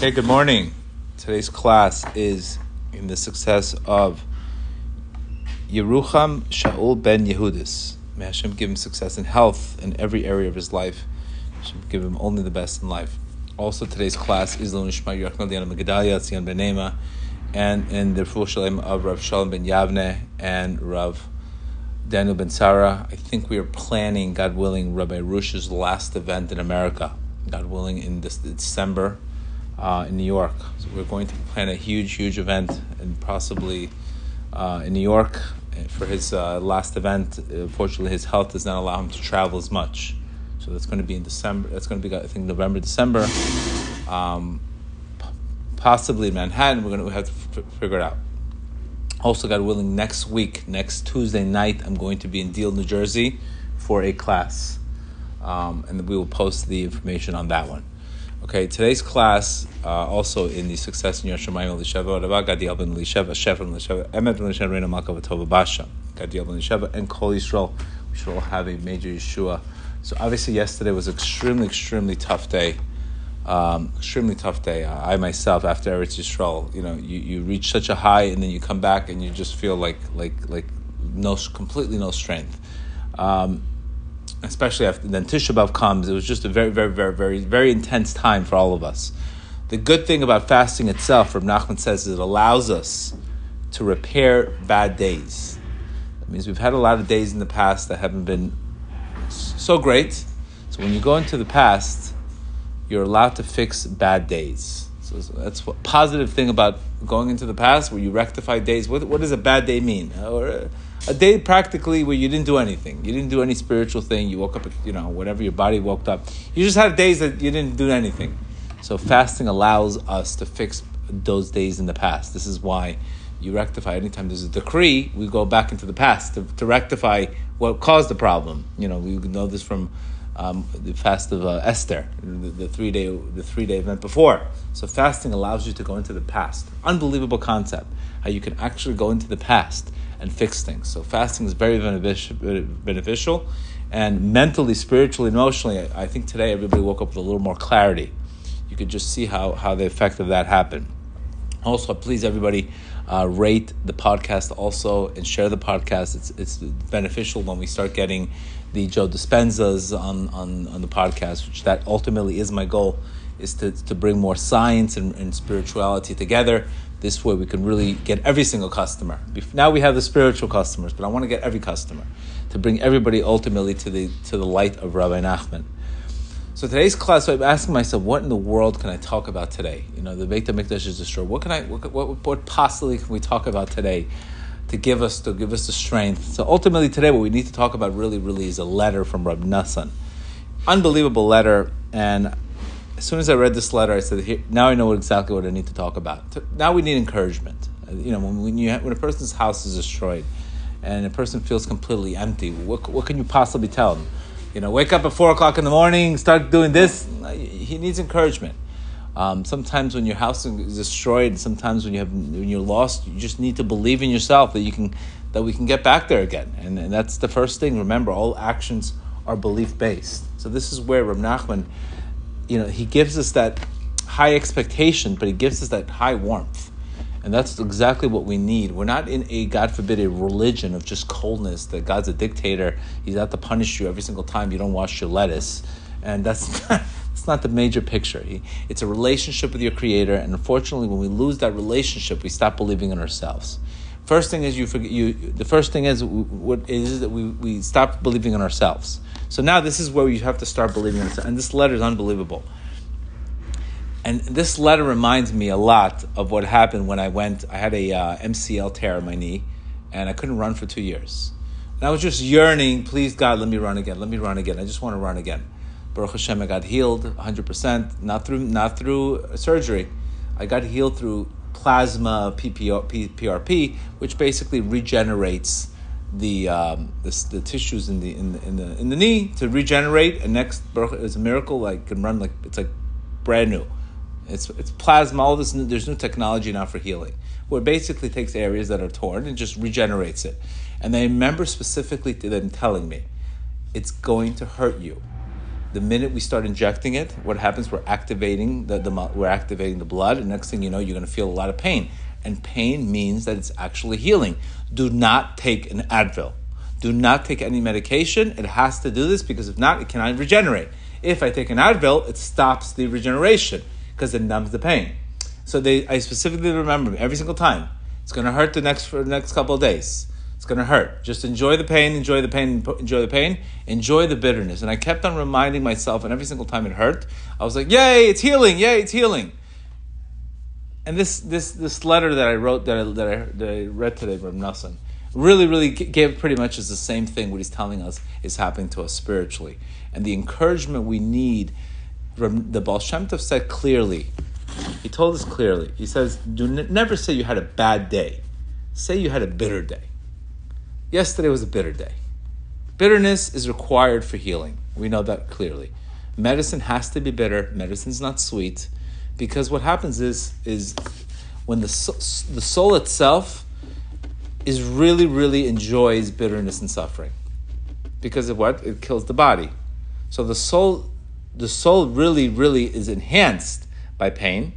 Okay, good morning. Today's class is in the success of Yerucham Shaul ben Yehudis. May Hashem give him success in health in every area of his life. Hashem give him only the best in life. Also, today's class is Lonishma Yerachmel Diana Megadalia, Tzion ben Nema, and in the Full Shalem of Rav Shalom ben Yavne and Rav Daniel ben Sarah. I think we are planning, God willing, Rabbi Rush's last event in America. God willing, in this December uh, in New York. So we're going to plan a huge, huge event, and possibly uh, in New York for his uh, last event. Unfortunately, his health does not allow him to travel as much. So that's going to be in December. That's going to be, I think, November, December. Um, possibly in Manhattan. We're going to have to f- figure it out. Also, God willing, next week, next Tuesday night, I'm going to be in Deal, New Jersey for a class. Um, and we will post the information on that one. Okay, today's class uh, also in the Success in Yashamayim Lisheva Rabba Gadiel ben Lisheva Shefan Lisheva Emet ben Reina Malka Vatova Basha Gadiel ben Lisheva and Kol Yisrael. We should all have a major Yeshua. So obviously yesterday was extremely extremely tough day. Um, extremely tough day. I myself, after Eretz Yisrael, you know, you, you reach such a high and then you come back and you just feel like like like no completely no strength. Um, especially after then Tisha B'av comes, it was just a very, very, very, very, very intense time for all of us. The good thing about fasting itself, from Nachman says, is it allows us to repair bad days. That means we've had a lot of days in the past that haven't been so great. So when you go into the past, you're allowed to fix bad days. So that's what positive thing about going into the past, where you rectify days. What, what does a bad day mean? Or a day practically where you didn't do anything. You didn't do any spiritual thing. You woke up, you know, whatever your body woke up. You just had days that you didn't do anything. So fasting allows us to fix those days in the past. This is why you rectify. Anytime there's a decree, we go back into the past to, to rectify what caused the problem. You know, we know this from um, the fast of uh, Esther, the, the, three day the three day event before. So fasting allows you to go into the past. Unbelievable concept how you can actually go into the past and fix things. So fasting is very beneficial, and mentally, spiritually, emotionally, I think today everybody woke up with a little more clarity. You could just see how how the effect of that happened. Also, please everybody uh, rate the podcast also and share the podcast. It's it's beneficial when we start getting the Joe Dispenzas on, on, on the podcast, which that ultimately is my goal, is to, to bring more science and, and spirituality together. This way we can really get every single customer. Now we have the spiritual customers, but I want to get every customer to bring everybody ultimately to the to the light of Rabbi Nachman. So today's class, I'm asking myself, what in the world can I talk about today? You know, the Beit HaMikdash is destroyed. What can I, what, what, what possibly can we talk about today to give us to give us the strength. So ultimately today what we need to talk about really, really is a letter from Rab Nassan. Unbelievable letter and as soon as I read this letter, I said, Here, "Now I know exactly what I need to talk about. Now we need encouragement. You know, when, when you when a person's house is destroyed, and a person feels completely empty, what, what can you possibly tell them? You know, wake up at four o'clock in the morning, start doing this. He needs encouragement. Um, sometimes when your house is destroyed, sometimes when you have when you're lost, you just need to believe in yourself that you can that we can get back there again. And, and that's the first thing. Remember, all actions are belief based. So this is where Rab Nachman, you know, he gives us that high expectation, but he gives us that high warmth. And that's exactly what we need. We're not in a, God forbid, a religion of just coldness, that God's a dictator. He's out to punish you every single time you don't wash your lettuce. And that's not, it's not the major picture. It's a relationship with your Creator, and unfortunately, when we lose that relationship, we stop believing in ourselves. First thing is you forget you. The first thing is what is that we, we stop believing in ourselves. So now this is where you have to start believing in yourself. And this letter is unbelievable. And this letter reminds me a lot of what happened when I went. I had a uh, MCL tear in my knee, and I couldn't run for two years. And I was just yearning, please God, let me run again. Let me run again. I just want to run again. Baruch Hashem, I got healed 100%, not through, not through surgery. I got healed through plasma PRP, which basically regenerates the, um, the, the tissues in the, in the in the in the knee to regenerate. And next, it's a miracle. Like can run like it's like brand new. It's it's plasma. All this there's new technology now for healing, where it basically takes areas that are torn and just regenerates it. And I remember specifically to them telling me, it's going to hurt you The minute we start injecting it, what happens? We're activating the, the we're activating the blood, and next thing you know, you're going to feel a lot of pain. And pain means that it's actually healing. Do not take an Advil. Do not take any medication. It has to do this because if not, it cannot regenerate. If I take an Advil, it stops the regeneration because it numbs the pain. So they, I specifically remember every single time. It's going to hurt the next for the next couple of days. It's going to hurt. Just enjoy the pain, enjoy the pain, enjoy the pain, enjoy the bitterness. And I kept on reminding myself, and every single time it hurt, I was like, "Yay, it's healing! Yay, it's healing!" And this this this letter that I wrote that I, that I, that I read today from Nassan really really gave pretty much is the same thing. What he's telling us is happening to us spiritually, and the encouragement we need. from The Baal Shem Tov said clearly. He told us clearly. He says, "Do never say you had a bad day. Say you had a bitter day." Yesterday was a bitter day. Bitterness is required for healing. We know that clearly. Medicine has to be bitter. Medicine's not sweet, because what happens is is when the the soul itself is really really enjoys bitterness and suffering, because of what it kills the body. So the soul the soul really really is enhanced by pain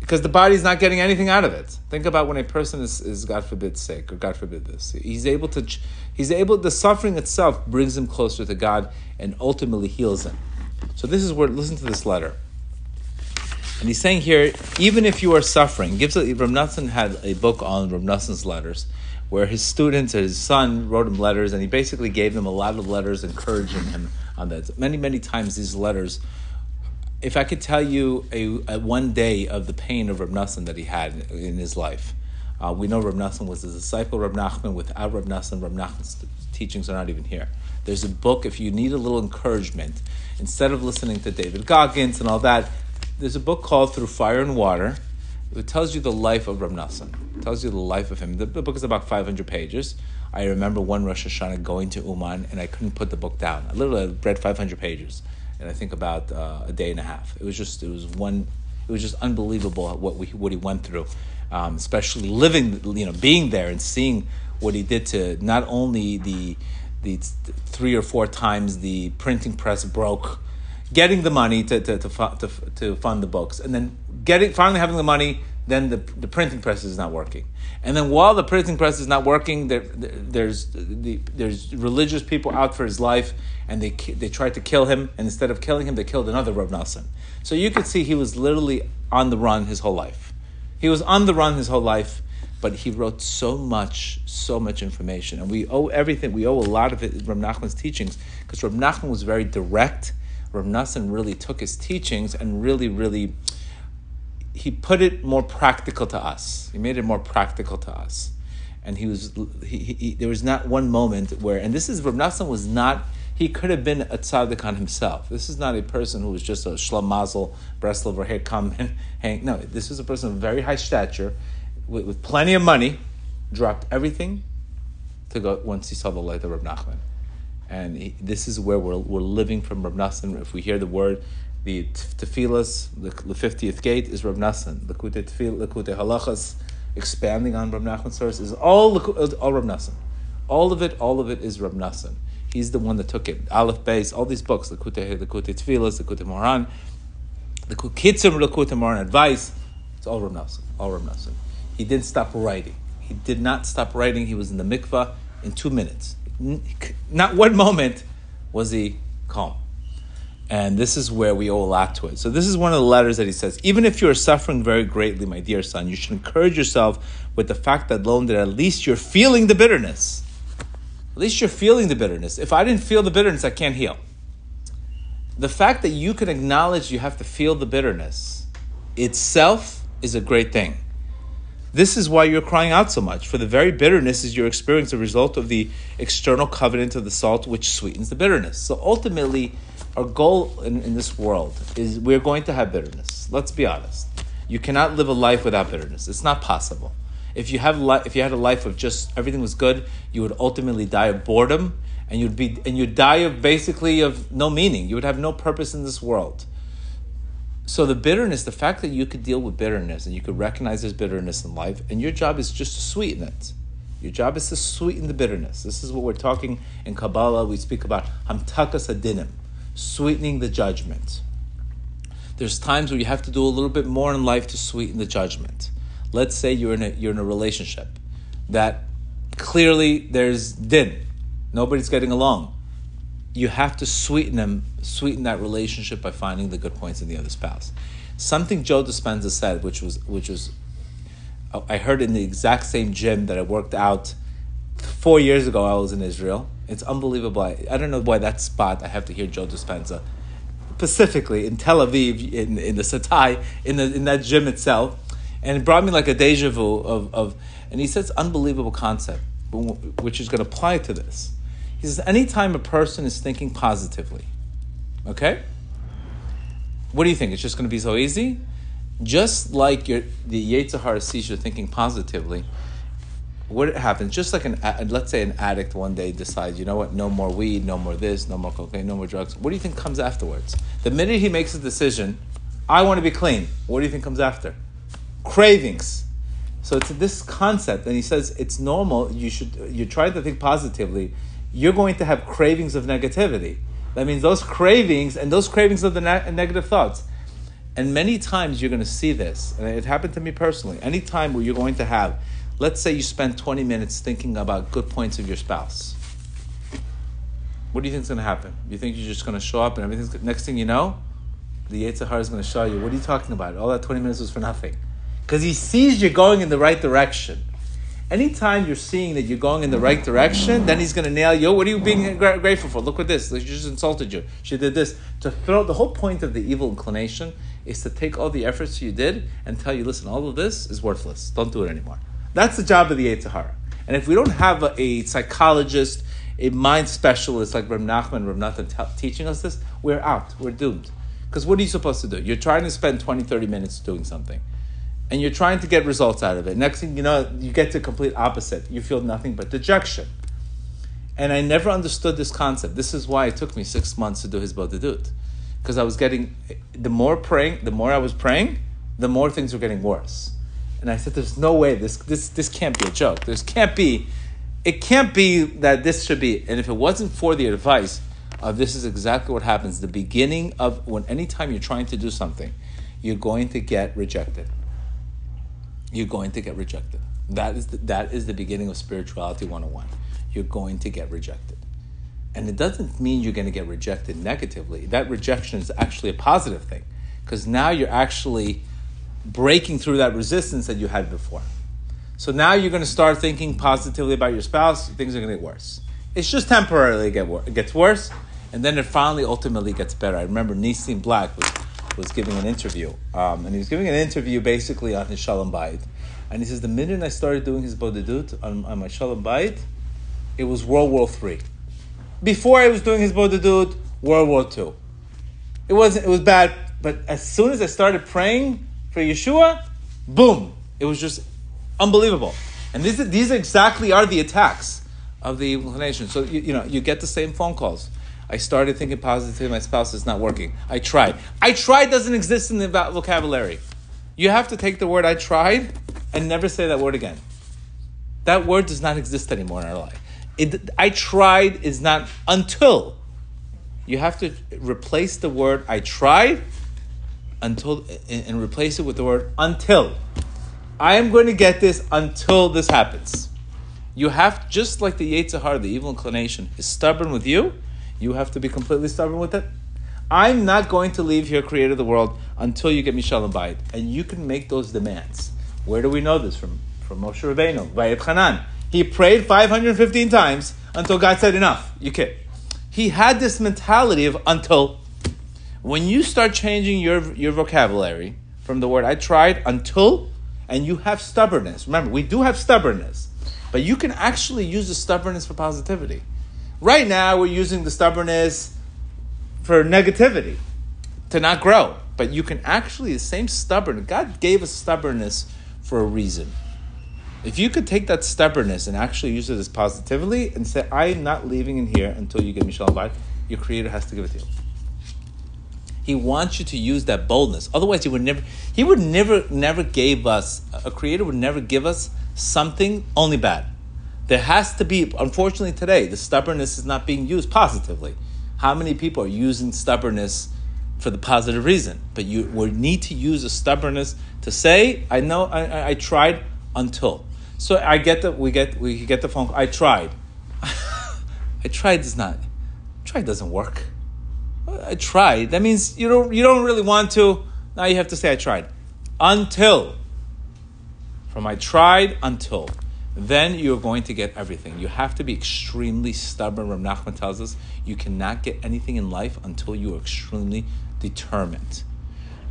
because the body's not getting anything out of it. Think about when a person is, is God forbid sick or God forbid this. He's able to, he's able. The suffering itself brings him closer to God and ultimately heals him. So this is where listen to this letter. And he's saying here, even if you are suffering, gives a, Ram had a book on Ram Nassan's letters, where his students, his son, wrote him letters, and he basically gave them a lot of letters encouraging him on that. Many, many times these letters if I could tell you a, a, one day of the pain of Reb Nassan that he had in his life, uh, we know Reb Nassan was a disciple Reb Nachman. Without Reb Nachman's teachings are not even here. There's a book, if you need a little encouragement, instead of listening to David Goggins and all that, there's a book called Through Fire and Water. It tells you the life of Reb. It tells you the life of him. The, the book is about 500 pages. I remember one Rosh Hashanah going to Uman and I couldn't put the book down. I literally read 500 pages and I think about uh, a day and a half. It was just it was one it was just unbelievable what we what he went through, um, especially living you know being there and seeing what he did to not only the the three or four times the printing press broke, getting the money to to, to, to, to fund the books, and then getting finally having the money then the, the printing press is not working. And then while the printing press is not working, there, there's, the, there's religious people out for his life, and they, they tried to kill him, and instead of killing him, they killed another Rav Nassan. So you could see he was literally on the run his whole life. He was on the run his whole life, but he wrote so much, so much information. And we owe everything, we owe a lot of it Rav Nachman's teachings, because Rav Nachman was very direct. Rav Nassan really took his teachings and really, really he put it more practical to us. He made it more practical to us. And he was, he, he, there was not one moment where, and this is, Rav Nassan was not, he could have been a tzaddik on himself. This is not a person who was just a shlamazel, Breslov, or here come and hang. No, this is a person of very high stature, with, with plenty of money, dropped everything to go once he saw the light of Rav Nachman. And he, this is where we're, we're living from Rav Nassan. If we hear the word the tefillas, the, the 50th gate is Rav Nassan. Likutei Tefillah, Likutei Halachas, expanding on Rav Nachman's source is all, all Rav Nassan. All of it, all of it is Rav Nassan. He's the one that took it. Aleph Beis, all these books, the Likutei Tefillas, Likutei Moharan, the Kitzim, Likutei Moharan advice, it's all Rav Nassan, all Rav Nassan. He didn't stop writing. He did not stop writing. He was in the mikvah in two minutes. Not one moment was he calm. And this is where we owe a lot to it. So, this is one of the letters that he says Even if you are suffering very greatly, my dear son, you should encourage yourself with the fact that, alone that at least you're feeling the bitterness. At least you're feeling the bitterness. If I didn't feel the bitterness, I can't heal. The fact that you can acknowledge you have to feel the bitterness itself is a great thing. This is why you're crying out so much. For the very bitterness is your experience a result of the external covenant of the salt which sweetens the bitterness. So ultimately, our goal in, in this world is we're going to have bitterness. Let's be honest. You cannot live a life without bitterness. It's not possible. If you have li- if you had a life of just everything was good, you would ultimately die of boredom, and you'd be and you'd die of basically of no meaning. You would have no purpose in this world. So the bitterness, the fact that you could deal with bitterness and you could recognize there's bitterness in life, and your job is just to sweeten it. Your job is to sweeten the bitterness. This is what we're talking in Kabbalah. We speak about hamtakas hadinim, sweetening the judgment. There's times where you have to do a little bit more in life to sweeten the judgment. Let's say you're in a, you're in a relationship that clearly there's din, nobody's getting along. You have to sweeten them, sweeten that relationship by finding the good points in the other spouse. Something Joe Dispenza said, which was which was, I heard in the exact same gym that I worked out four years ago. I was in Israel. It's unbelievable. I, I don't know why that spot I have to hear Joe Dispenza specifically in Tel Aviv, in, in the Satai, in, the, in that gym itself. And it brought me like a deja vu of, of and he says unbelievable concept, which is going to apply to this. He says, anytime a person is thinking positively, okay? What do you think? It's just going to be so easy? Just like your, the Yetzer Hara sees you thinking positively, what happens? Just like an, let's say an addict one day decides, you know what, no more weed, no more this, no more cocaine, no more drugs. What do you think comes afterwards? The minute he makes a decision, I want to be clean. What do you think comes after? Cravings. So it's this concept, and he says it's normal. You should you try to think positively. You're going to have cravings of negativity. That means those cravings and those cravings of the ne- negative thoughts. And many times you're going to see this, and it happened to me personally. Any time where you're going to have Let's say you spend 20 minutes thinking about good points of your spouse. What do you think is going to happen? You think you're just going to show up and everything's next thing you know, the Yetzer Hara is going to show you. What are you talking about? All that 20 minutes was for nothing. Because he sees you're going in the right direction. Anytime you're seeing that you're going in the right direction, then he's going to nail you. What are you being grateful for? Look at this. She just insulted you. She did this. To throw the whole point of the evil inclination is to take all the efforts you did and tell you, listen, all of this is worthless. Don't do it anymore. That's the job of the Yetzer Hara. And if we don't have a, a psychologist, a mind specialist like Reb Nachman, Reb Nathan t- teaching us this, we're out. We're doomed. Because what are you supposed to do? You're trying to spend 20, 30 minutes doing something. And you're trying to get results out of it. Next thing you know, you get to complete opposite. You feel nothing but dejection. And I never understood this concept. This is why it took me six months to do hisbodedut. Because I was getting, the more praying, the more I was praying, the more things were getting worse. And I said, "There's no way this this this can't be a joke. This can't be. It can't be that this should be. And if it wasn't for the advice of this is exactly what happens. The beginning of when anytime you're trying to do something, you're going to get rejected. You're going to get rejected. That is the, that is the beginning of spirituality 101. You're going to get rejected. And it doesn't mean you're going to get rejected negatively. That rejection is actually a positive thing because now you're actually breaking through that resistance that you had before. So now you're going to start thinking positively about your spouse. Things are going to get worse. It's just temporarily get wor- it gets worse, and then it finally ultimately gets better. I remember Nissim Black was, was giving an interview, um, and he was giving an interview basically on his Shalom Bayit. And he says, the minute I started doing hisbodedut on, on my Shalom Bayit, it was World War Three. Before I was doing hisbodedut, World War Two. It wasn't. It was bad, but as soon as I started praying, for Yeshua, boom, it was just unbelievable. And these, these exactly are the attacks of the inclination. So, you, you know, you get the same phone calls. I started thinking positively, my spouse is not working. I tried. I tried doesn't exist in the vocabulary. You have to take the word I tried and never say that word again. That word does not exist anymore in our life. It, I tried is not until. You have to replace the word I tried until and replace it with the word until. I am going to get this until this happens. You have just like the Yetzer Hara, the evil inclination, is stubborn with you. You have to be completely stubborn with it. I'm not going to leave here, creator of the world, until you get me shalom bayit. And you can make those demands. Where do we know this from? From Moshe Rabbeinu, Va'etchanan. He prayed 515 times until God said enough. You kid. He had this mentality of until when you start changing your, your vocabulary from the word I tried until, and you have stubbornness, remember, we do have stubbornness, but you can actually use the stubbornness for positivity. Right now, we're using the stubbornness for negativity, to not grow. But you can actually, the same stubbornness, God gave us stubbornness for a reason. If you could take that stubbornness and actually use it as positively and say, I'm not leaving in here until you give me shalom bayit, your creator has to give it to you. He wants you to use that boldness. Otherwise, he would never. He would never, never gave us a creator would never give us something only bad. There has to be. Unfortunately, today the stubbornness is not being used positively. How many people are using stubbornness for the positive reason? But you we need to use a stubbornness to say, I know I, I, tried until. So I get the we get we get the phone. I tried. I tried does not. Try doesn't work. I tried. That means you don't you don't really want to. Now you have to say I tried. Until. From I tried until. Then you're going to get everything. You have to be extremely stubborn. Ram Nachman tells us you cannot get anything in life until you are extremely determined.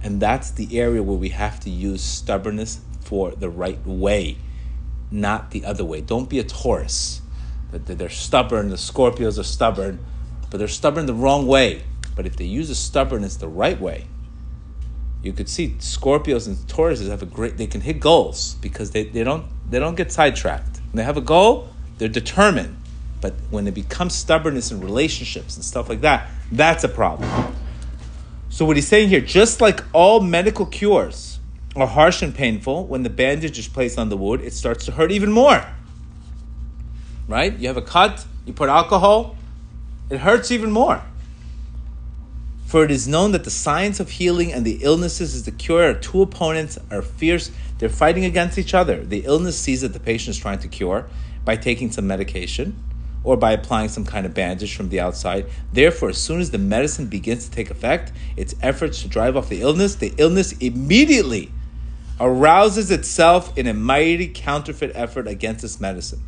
And that's the area where we have to use stubbornness for the right way, not the other way. Don't be a Taurus. They're stubborn, the Scorpios are stubborn, but they're stubborn the wrong way. But if they use the stubbornness the right way, you could see Scorpios and Tauruses have a great they can hit goals because they, they don't they don't get sidetracked. When they have a goal, they're determined. But when it becomes stubbornness in relationships and stuff like that, that's a problem. So what he's saying here, just like all medical cures are harsh and painful, when the bandage is placed on the wound, it starts to hurt even more. Right? You have a cut, you put alcohol, it hurts even more. For it is known that the science of healing and the illnesses is the cure. Our two opponents are fierce. They're fighting against each other. The illness sees that the patient is trying to cure by taking some medication or by applying some kind of bandage from the outside. Therefore, as soon as the medicine begins to take effect, its efforts to drive off the illness, the illness immediately arouses itself in a mighty counterfeit effort against this medicine.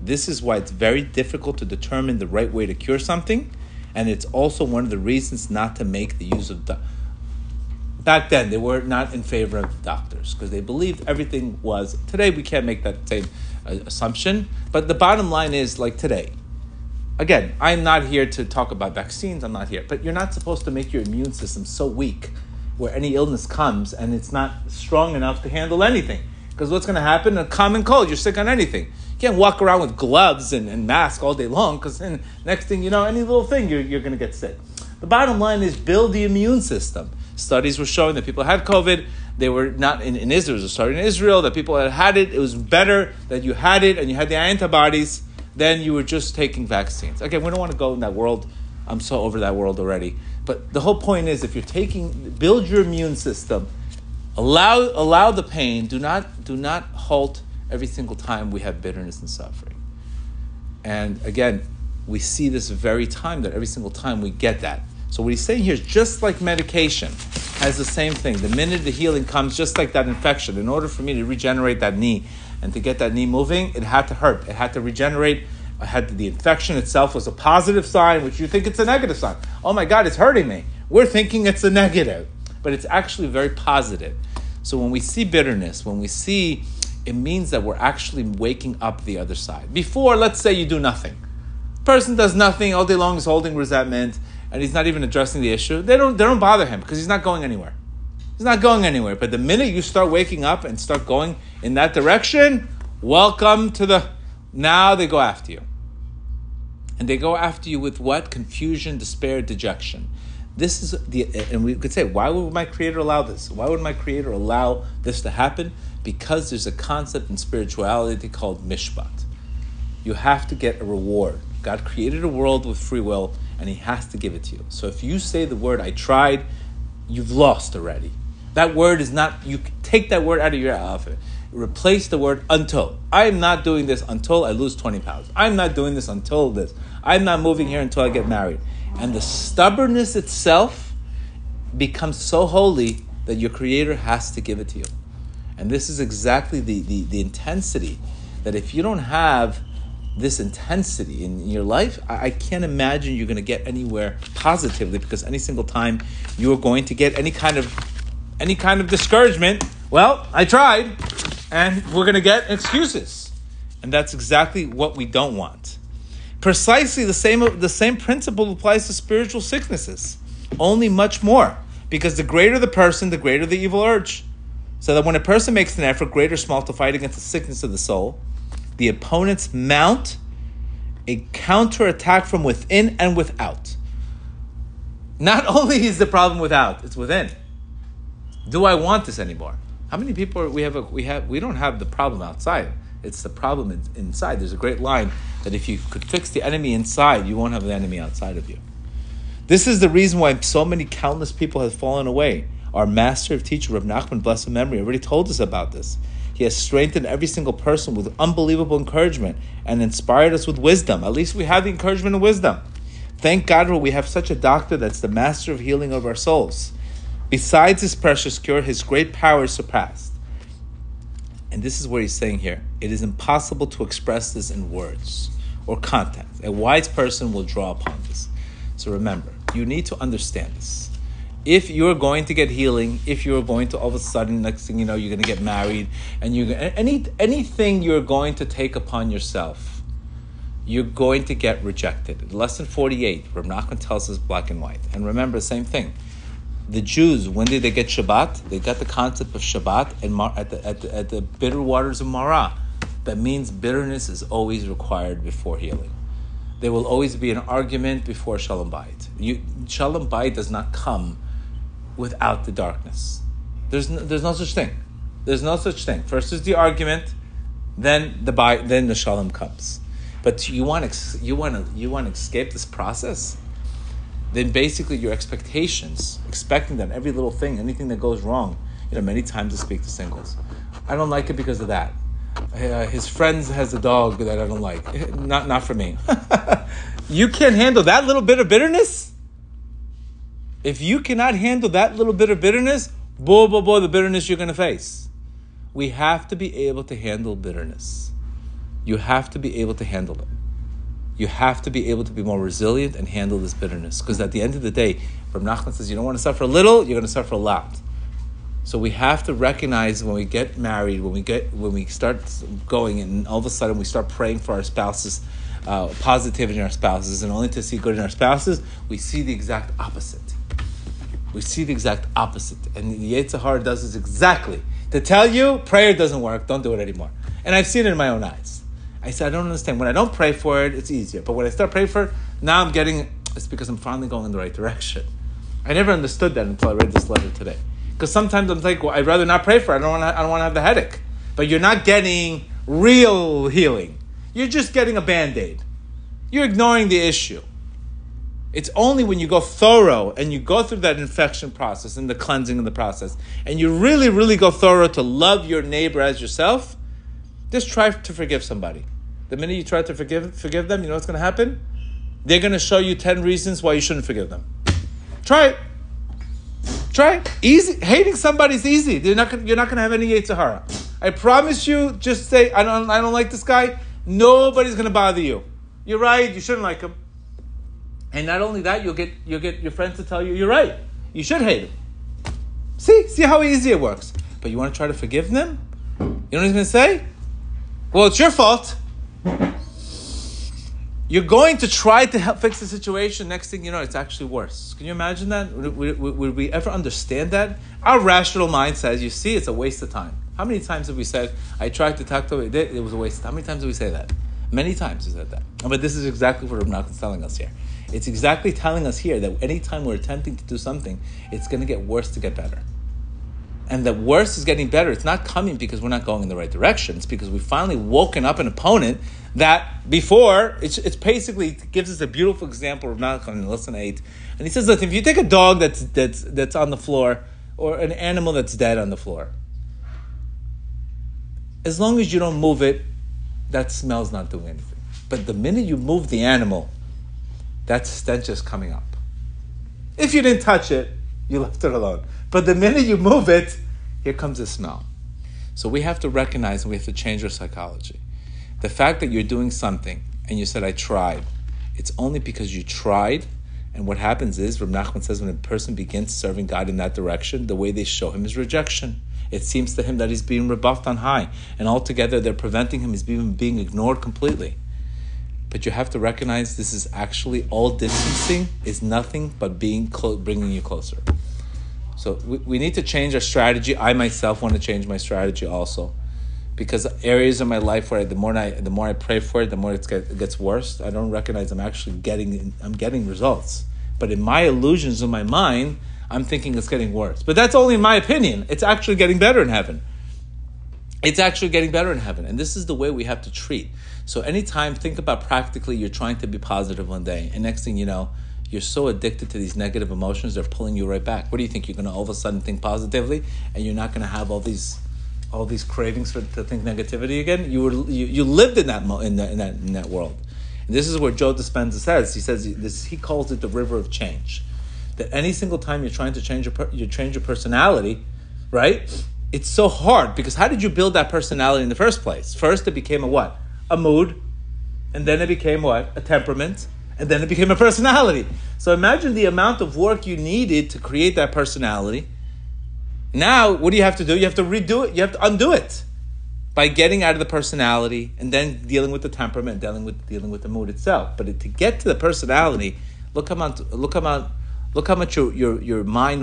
This is why it's very difficult to determine the right way to cure something and it's also one of the reasons not to make the use of. Do- Back then, they were not in favor of doctors because they believed everything was. Today, we can't make that same uh, assumption. But the bottom line is like today. Again, I'm not here to talk about vaccines. I'm not here, but you're not supposed to make your immune system so weak where any illness comes and it's not strong enough to handle anything. Because what's going to happen? A common cold. You're sick on anything can't walk around with gloves and, and mask all day long because then next thing you know, any little thing you're, you're going to get sick. The bottom line is build the immune system. Studies were showing that people had COVID. They were not in, in Israel. It was in Israel that people had had it. It was better that you had it and you had the antibodies than you were just taking vaccines. Again, we don't want to go in that world. I'm so over that world already. But the whole point is, if you're taking, build your immune system. Allow allow the pain. Do not do not halt every single time we have bitterness and suffering. And again, we see this very time that every single time we get that. So what he's saying here is just like medication has the same thing. The minute the healing comes, just like that infection, in order for me to regenerate that knee and to get that knee moving, it had to hurt. It had to regenerate. I had the infection itself was a positive sign, which you think it's a negative sign. Oh my God, it's hurting me. We're thinking it's a negative, but it's actually very positive. So when we see bitterness, when we see it means that we're actually waking up the other side. Before, let's say you do nothing. Person does nothing all day long, is holding resentment, and he's not even addressing the issue. They don't, they don't bother him because he's not going anywhere. He's not going anywhere. But the minute you start waking up and start going in that direction, welcome to the. Now they go after you. And they go after you with what? Confusion, despair, dejection. This is the, and we could say, why would my creator allow this? Why would my creator allow this to happen? Because there's a concept in spirituality called mishpat. You have to get a reward. God created a world with free will, and He has to give it to you. So if you say the word "I tried," you've lost already. That word is not. You take that word out of your alphabet. Replace the word until. I am not doing this until I lose twenty pounds. I'm not doing this until this. I'm not moving here until I get married. And the stubbornness itself becomes so holy that your Creator has to give it to you. And this is exactly the, the, the intensity that if you don't have this intensity in your life, I, I can't imagine you're going to get anywhere positively because any single time you are going to get any kind of any kind of discouragement, well, I tried, and we're going to get excuses. And that's exactly what we don't want. Precisely the same the same principle applies to spiritual sicknesses, only much more. Because the greater the person, the greater the evil urge. So that when a person makes an effort, great or small, to fight against the sickness of the soul, the opponents mount a counterattack from within and without. Not only is the problem without, it's within. Do I want this anymore? How many people are, we have? A, we have. We don't have the problem outside. It's the problem in, inside. There's a great line that if you could fix the enemy inside, you won't have the enemy outside of you. This is the reason why so many countless people have fallen away. Our master of teacher, Rav Nachman, blessed memory, already told us about this. He has strengthened every single person with unbelievable encouragement and inspired us with wisdom. At least we have the encouragement and wisdom. Thank God we have such a doctor that's the master of healing of our souls. Besides his precious cure, his great power is surpassed. And this is what he's saying here. It is impossible to express this in words or content. A wise person will draw upon this. So remember, you need to understand this if you're going to get healing, if you're going to all of a sudden next thing you know you're going to get married, and you any anything you're going to take upon yourself, you're going to get rejected. Lesson forty eight, Rav Nachman tells us black and white. And remember the same thing. The Jews, when did they get Shabbat? They got the concept of Shabbat and Mar- at the, at the at the bitter waters of Marah. That means bitterness is always required before healing there will always be an argument before Shalom Bayit. You, Shalom Bayit does not come without the darkness. There's no, there's no such thing. There's no such thing. First is the argument, then the by, then the shalom comes. But you want to you want to you want to escape this process. Then basically your expectations, expecting that every little thing, anything that goes wrong, you know, many times I speak to singles. I don't like it because of that. Uh, his friends has a dog that I don't like. Not not for me. you can't handle that little bit of bitterness. If you cannot handle that little bit of bitterness, boy, boy, boy, the bitterness you're going to face. We have to be able to handle bitterness. You have to be able to handle it. You have to be able to be more resilient and handle this bitterness. Because at the end of the day, Rav Nachman says, you don't want to suffer a little, you're going to suffer a lot. So we have to recognize when we get married, when we get when we start going, and all of a sudden we start praying for our spouses, uh, positivity in our spouses, and only to see good in our spouses, we see the exact opposite we see the exact opposite. And the Yetzer Hara does this exactly. To tell you, prayer doesn't work, don't do it anymore. And I've seen it in my own eyes. I said, I don't understand. When I don't pray for it, it's easier. But when I start praying for it, now I'm getting, it's because I'm finally going in the right direction. I never understood that until I read this letter today. Because sometimes I'm like, well, I'd rather not pray for it. I don't want I don't want to have the headache. But you're not getting real healing. You're just getting a band aid. You're ignoring the issue. It's only when you go thorough and you go through that infection process and the cleansing of the process, and you really, really go thorough to love your neighbor as yourself, just try to forgive somebody. The minute you try to forgive, forgive them, you know what's going to happen? They're going to show you 10 reasons why you shouldn't forgive them. Try it. Try it. Easy. Hating somebody is easy. They're not gonna, you're not going to have any Yetzer I promise you, just say, I don't, I don't like this guy. Nobody's going to bother you. You're right. You shouldn't like him. And not only that, you'll get you'll get your friends to tell you you're right. You should hate him. See, see how easy it works. But you want to try to forgive them? You know what he's to say? Well, it's your fault. You're going to try to help fix the situation. Next thing you know, it's actually worse. Can you imagine that? Would, would, would we ever understand that? Our rational mind says, you see, it's a waste of time. How many times have we said, I tried to talk to him, it was a waste? How many times do we say that? Many times we said that. But this is exactly what Rav is telling us here. It's exactly telling us here that anytime we're attempting to do something, it's going to get worse to get better. And the worse is getting better. It's not coming because we're not going in the right direction. It's because we've finally woken up an opponent that before, it's, it's basically it gives us a beautiful example of Malcolm in lesson 8. And he says that if you take a dog that's, that's, that's on the floor or an animal that's dead on the floor, as long as you don't move it, that smell's not doing anything. But the minute you move the animal, that stench is coming up. If you didn't touch it, you left it alone. But the minute you move it, here comes the smell. So we have to recognize and we have to change our psychology. The fact that you're doing something and you said, I tried, it's only because you tried. And what happens is, Rav Nachman says, when a person begins serving God in that direction, the way they show him is rejection. It seems to him that he's being rebuffed on high, and altogether they're preventing him, he's being, being ignored completely. But you have to recognize this is actually all distancing is nothing but being clo- bringing you closer. So we, we need to change our strategy. I myself want to change my strategy also, because areas of my life where the more I the more I pray for it, the more it gets worse. I don't recognize I'm actually getting I'm getting results. But in my illusions in my mind, I'm thinking it's getting worse. But that's only in my opinion. It's actually getting better in heaven. It's actually getting better in heaven, and this is the way we have to treat. So anytime, think about practically, you're trying to be positive one day, and next thing you know, you're so addicted to these negative emotions, they're pulling you right back. What do you think? You're going to all of a sudden think positively, and you're not going to have all these all these cravings for to think negativity again. You were you, you lived in that in that in that, in that world. And this is where Joe Dispenza says. He says this. He calls it the river of change. That any single time you're trying to change your you change your personality, right? It's so hard because how did you build that personality in the first place? First, it became a what? A mood, and then it became what? A temperament, and then it became a personality. So imagine the amount of work you needed to create that personality. Now, what do you have to do? You have to redo it. You have to undo it by getting out of the personality and then dealing with the temperament, dealing with dealing with the mood itself. But to get to the personality, look how much look how much look how much your your, your mind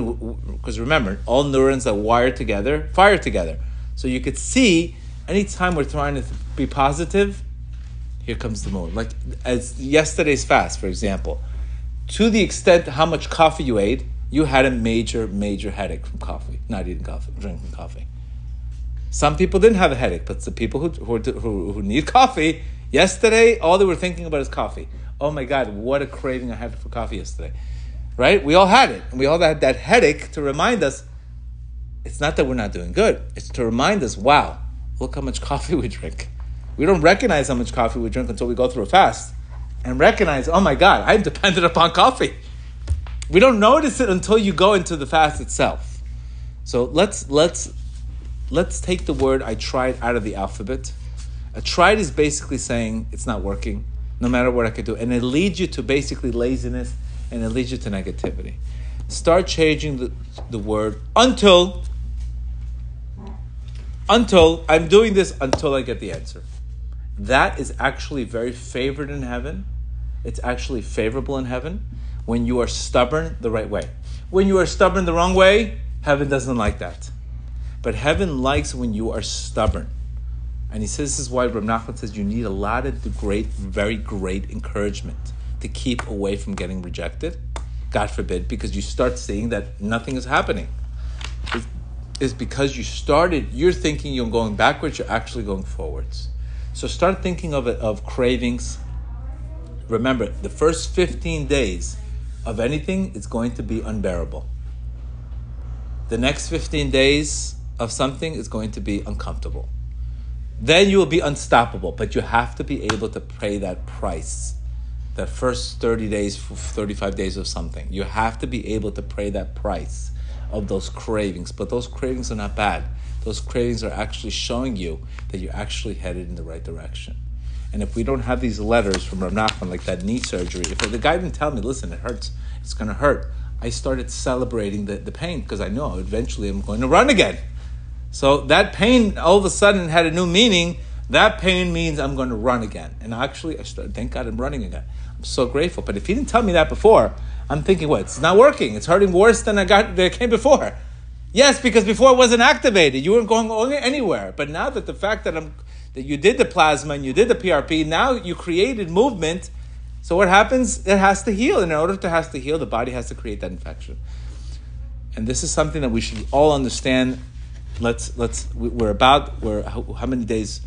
because remember all neurons are wired together, fire together. So you could see anytime we're trying to be positive, here comes the mood. Like as yesterday's fast, for example, to the extent how much coffee you ate, you had a major, major headache from coffee, not eating coffee, drinking coffee. Some people didn't have a headache, but the people who, who, who, who need coffee, yesterday, all they were thinking about is coffee. Oh my God, what a craving I had for coffee yesterday. Right? We all had it. And we all had that headache to remind us it's not that we're not doing good, it's to remind us, wow, look how much coffee we drink. We don't recognize how much coffee we drink until we go through a fast and recognize, oh my God, I'm dependent upon coffee. We don't notice it until you go into the fast itself. So let's let's let's take the word I tried out of the alphabet. A tried is basically saying it's not working, no matter what I could do. And it leads you to basically laziness and it leads you to negativity. Start changing the, the word until until I'm doing this until I get the answer. That is actually very favored in heaven. It's actually favorable in heaven when you are stubborn the right way. When you are stubborn the wrong way, heaven doesn't like that. But heaven likes when you are stubborn. And he says this is why Rav Nachman says you need a lot of the great, very great encouragement to keep away from getting rejected. God forbid, because you start seeing that nothing is happening. Is because you started, you're thinking you're going backwards, you're actually going forwards. So start thinking of it of cravings. Remember, the first 15 days of anything is going to be unbearable. The next 15 days of something is going to be uncomfortable. Then you will be unstoppable, but you have to be able to pay that price. The first 30 days, 35 days of something. You have to be able to pay that price of those cravings. But those cravings are not bad. Those cravings are actually showing you that you're actually headed in the right direction. And if we don't have these letters from Rav Nachman, like that knee surgery, if the guy didn't tell me, listen, it hurts, it's going to hurt, I started celebrating the, the pain because I know eventually I'm going to run again. So that pain all of a sudden had a new meaning. That pain means I'm going to run again. And actually, I started, thank God I'm running again. I'm so grateful. But if he didn't tell me that before, I'm thinking, what? It's not working. It's hurting worse than I got that came before. Yes, because before it wasn't activated. You weren't going anywhere. But now that the fact that I'm that you did the plasma and you did the PRP, now you created movement. So what happens? It has to heal. In order to has to heal, the body has to create that infection. And this is something that we should all understand. Let's let's we're about we're how, how many days?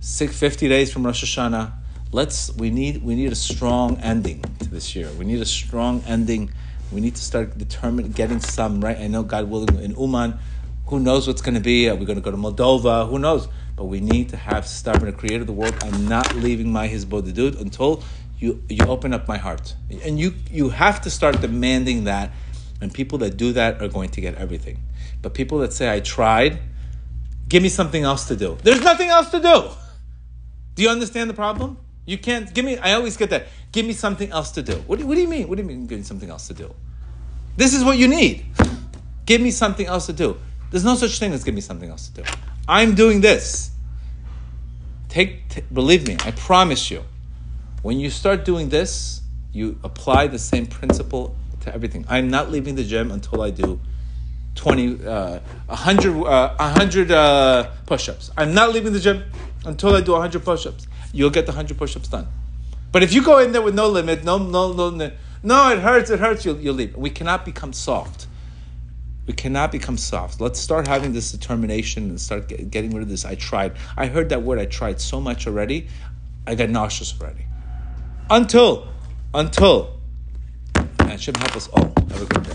Six, 50 days from Rosh Hashanah. Let's we need we need a strong ending to this year. We need a strong ending. We need to start determining getting some right. I know God willing in Uman, who knows what's going to be? Are we going to go to Moldova? Who knows? But we need to have stubborn. The Creator of the world. I'm not leaving my Hizbodedut until you you open up my heart, and you you have to start demanding that. And people that do that are going to get everything. But people that say I tried, give me something else to do. There's nothing else to do. Do you understand the problem? You can't give me. I always get that. Give me something else to do. What do, what do you mean? What do you mean? Give me something else to do. This is what you need. Give me something else to do. There's no such thing as give me something else to do. I'm doing this. Take, t- believe me, I promise you, when you start doing this, you apply the same principle to everything. I'm not leaving the gym until I do 20, uh, 100, uh, 100 uh, push ups. I'm not leaving the gym until I do 100 push ups you'll get the 100 push-ups done. But if you go in there with no limit, no, no, no, no, no it hurts, it hurts, you'll, you'll leave. We cannot become soft. We cannot become soft. Let's start having this determination and start get, getting rid of this. I tried. I heard that word I tried so much already, I got nauseous already. Until, until, Hashem help us all. Have a good day.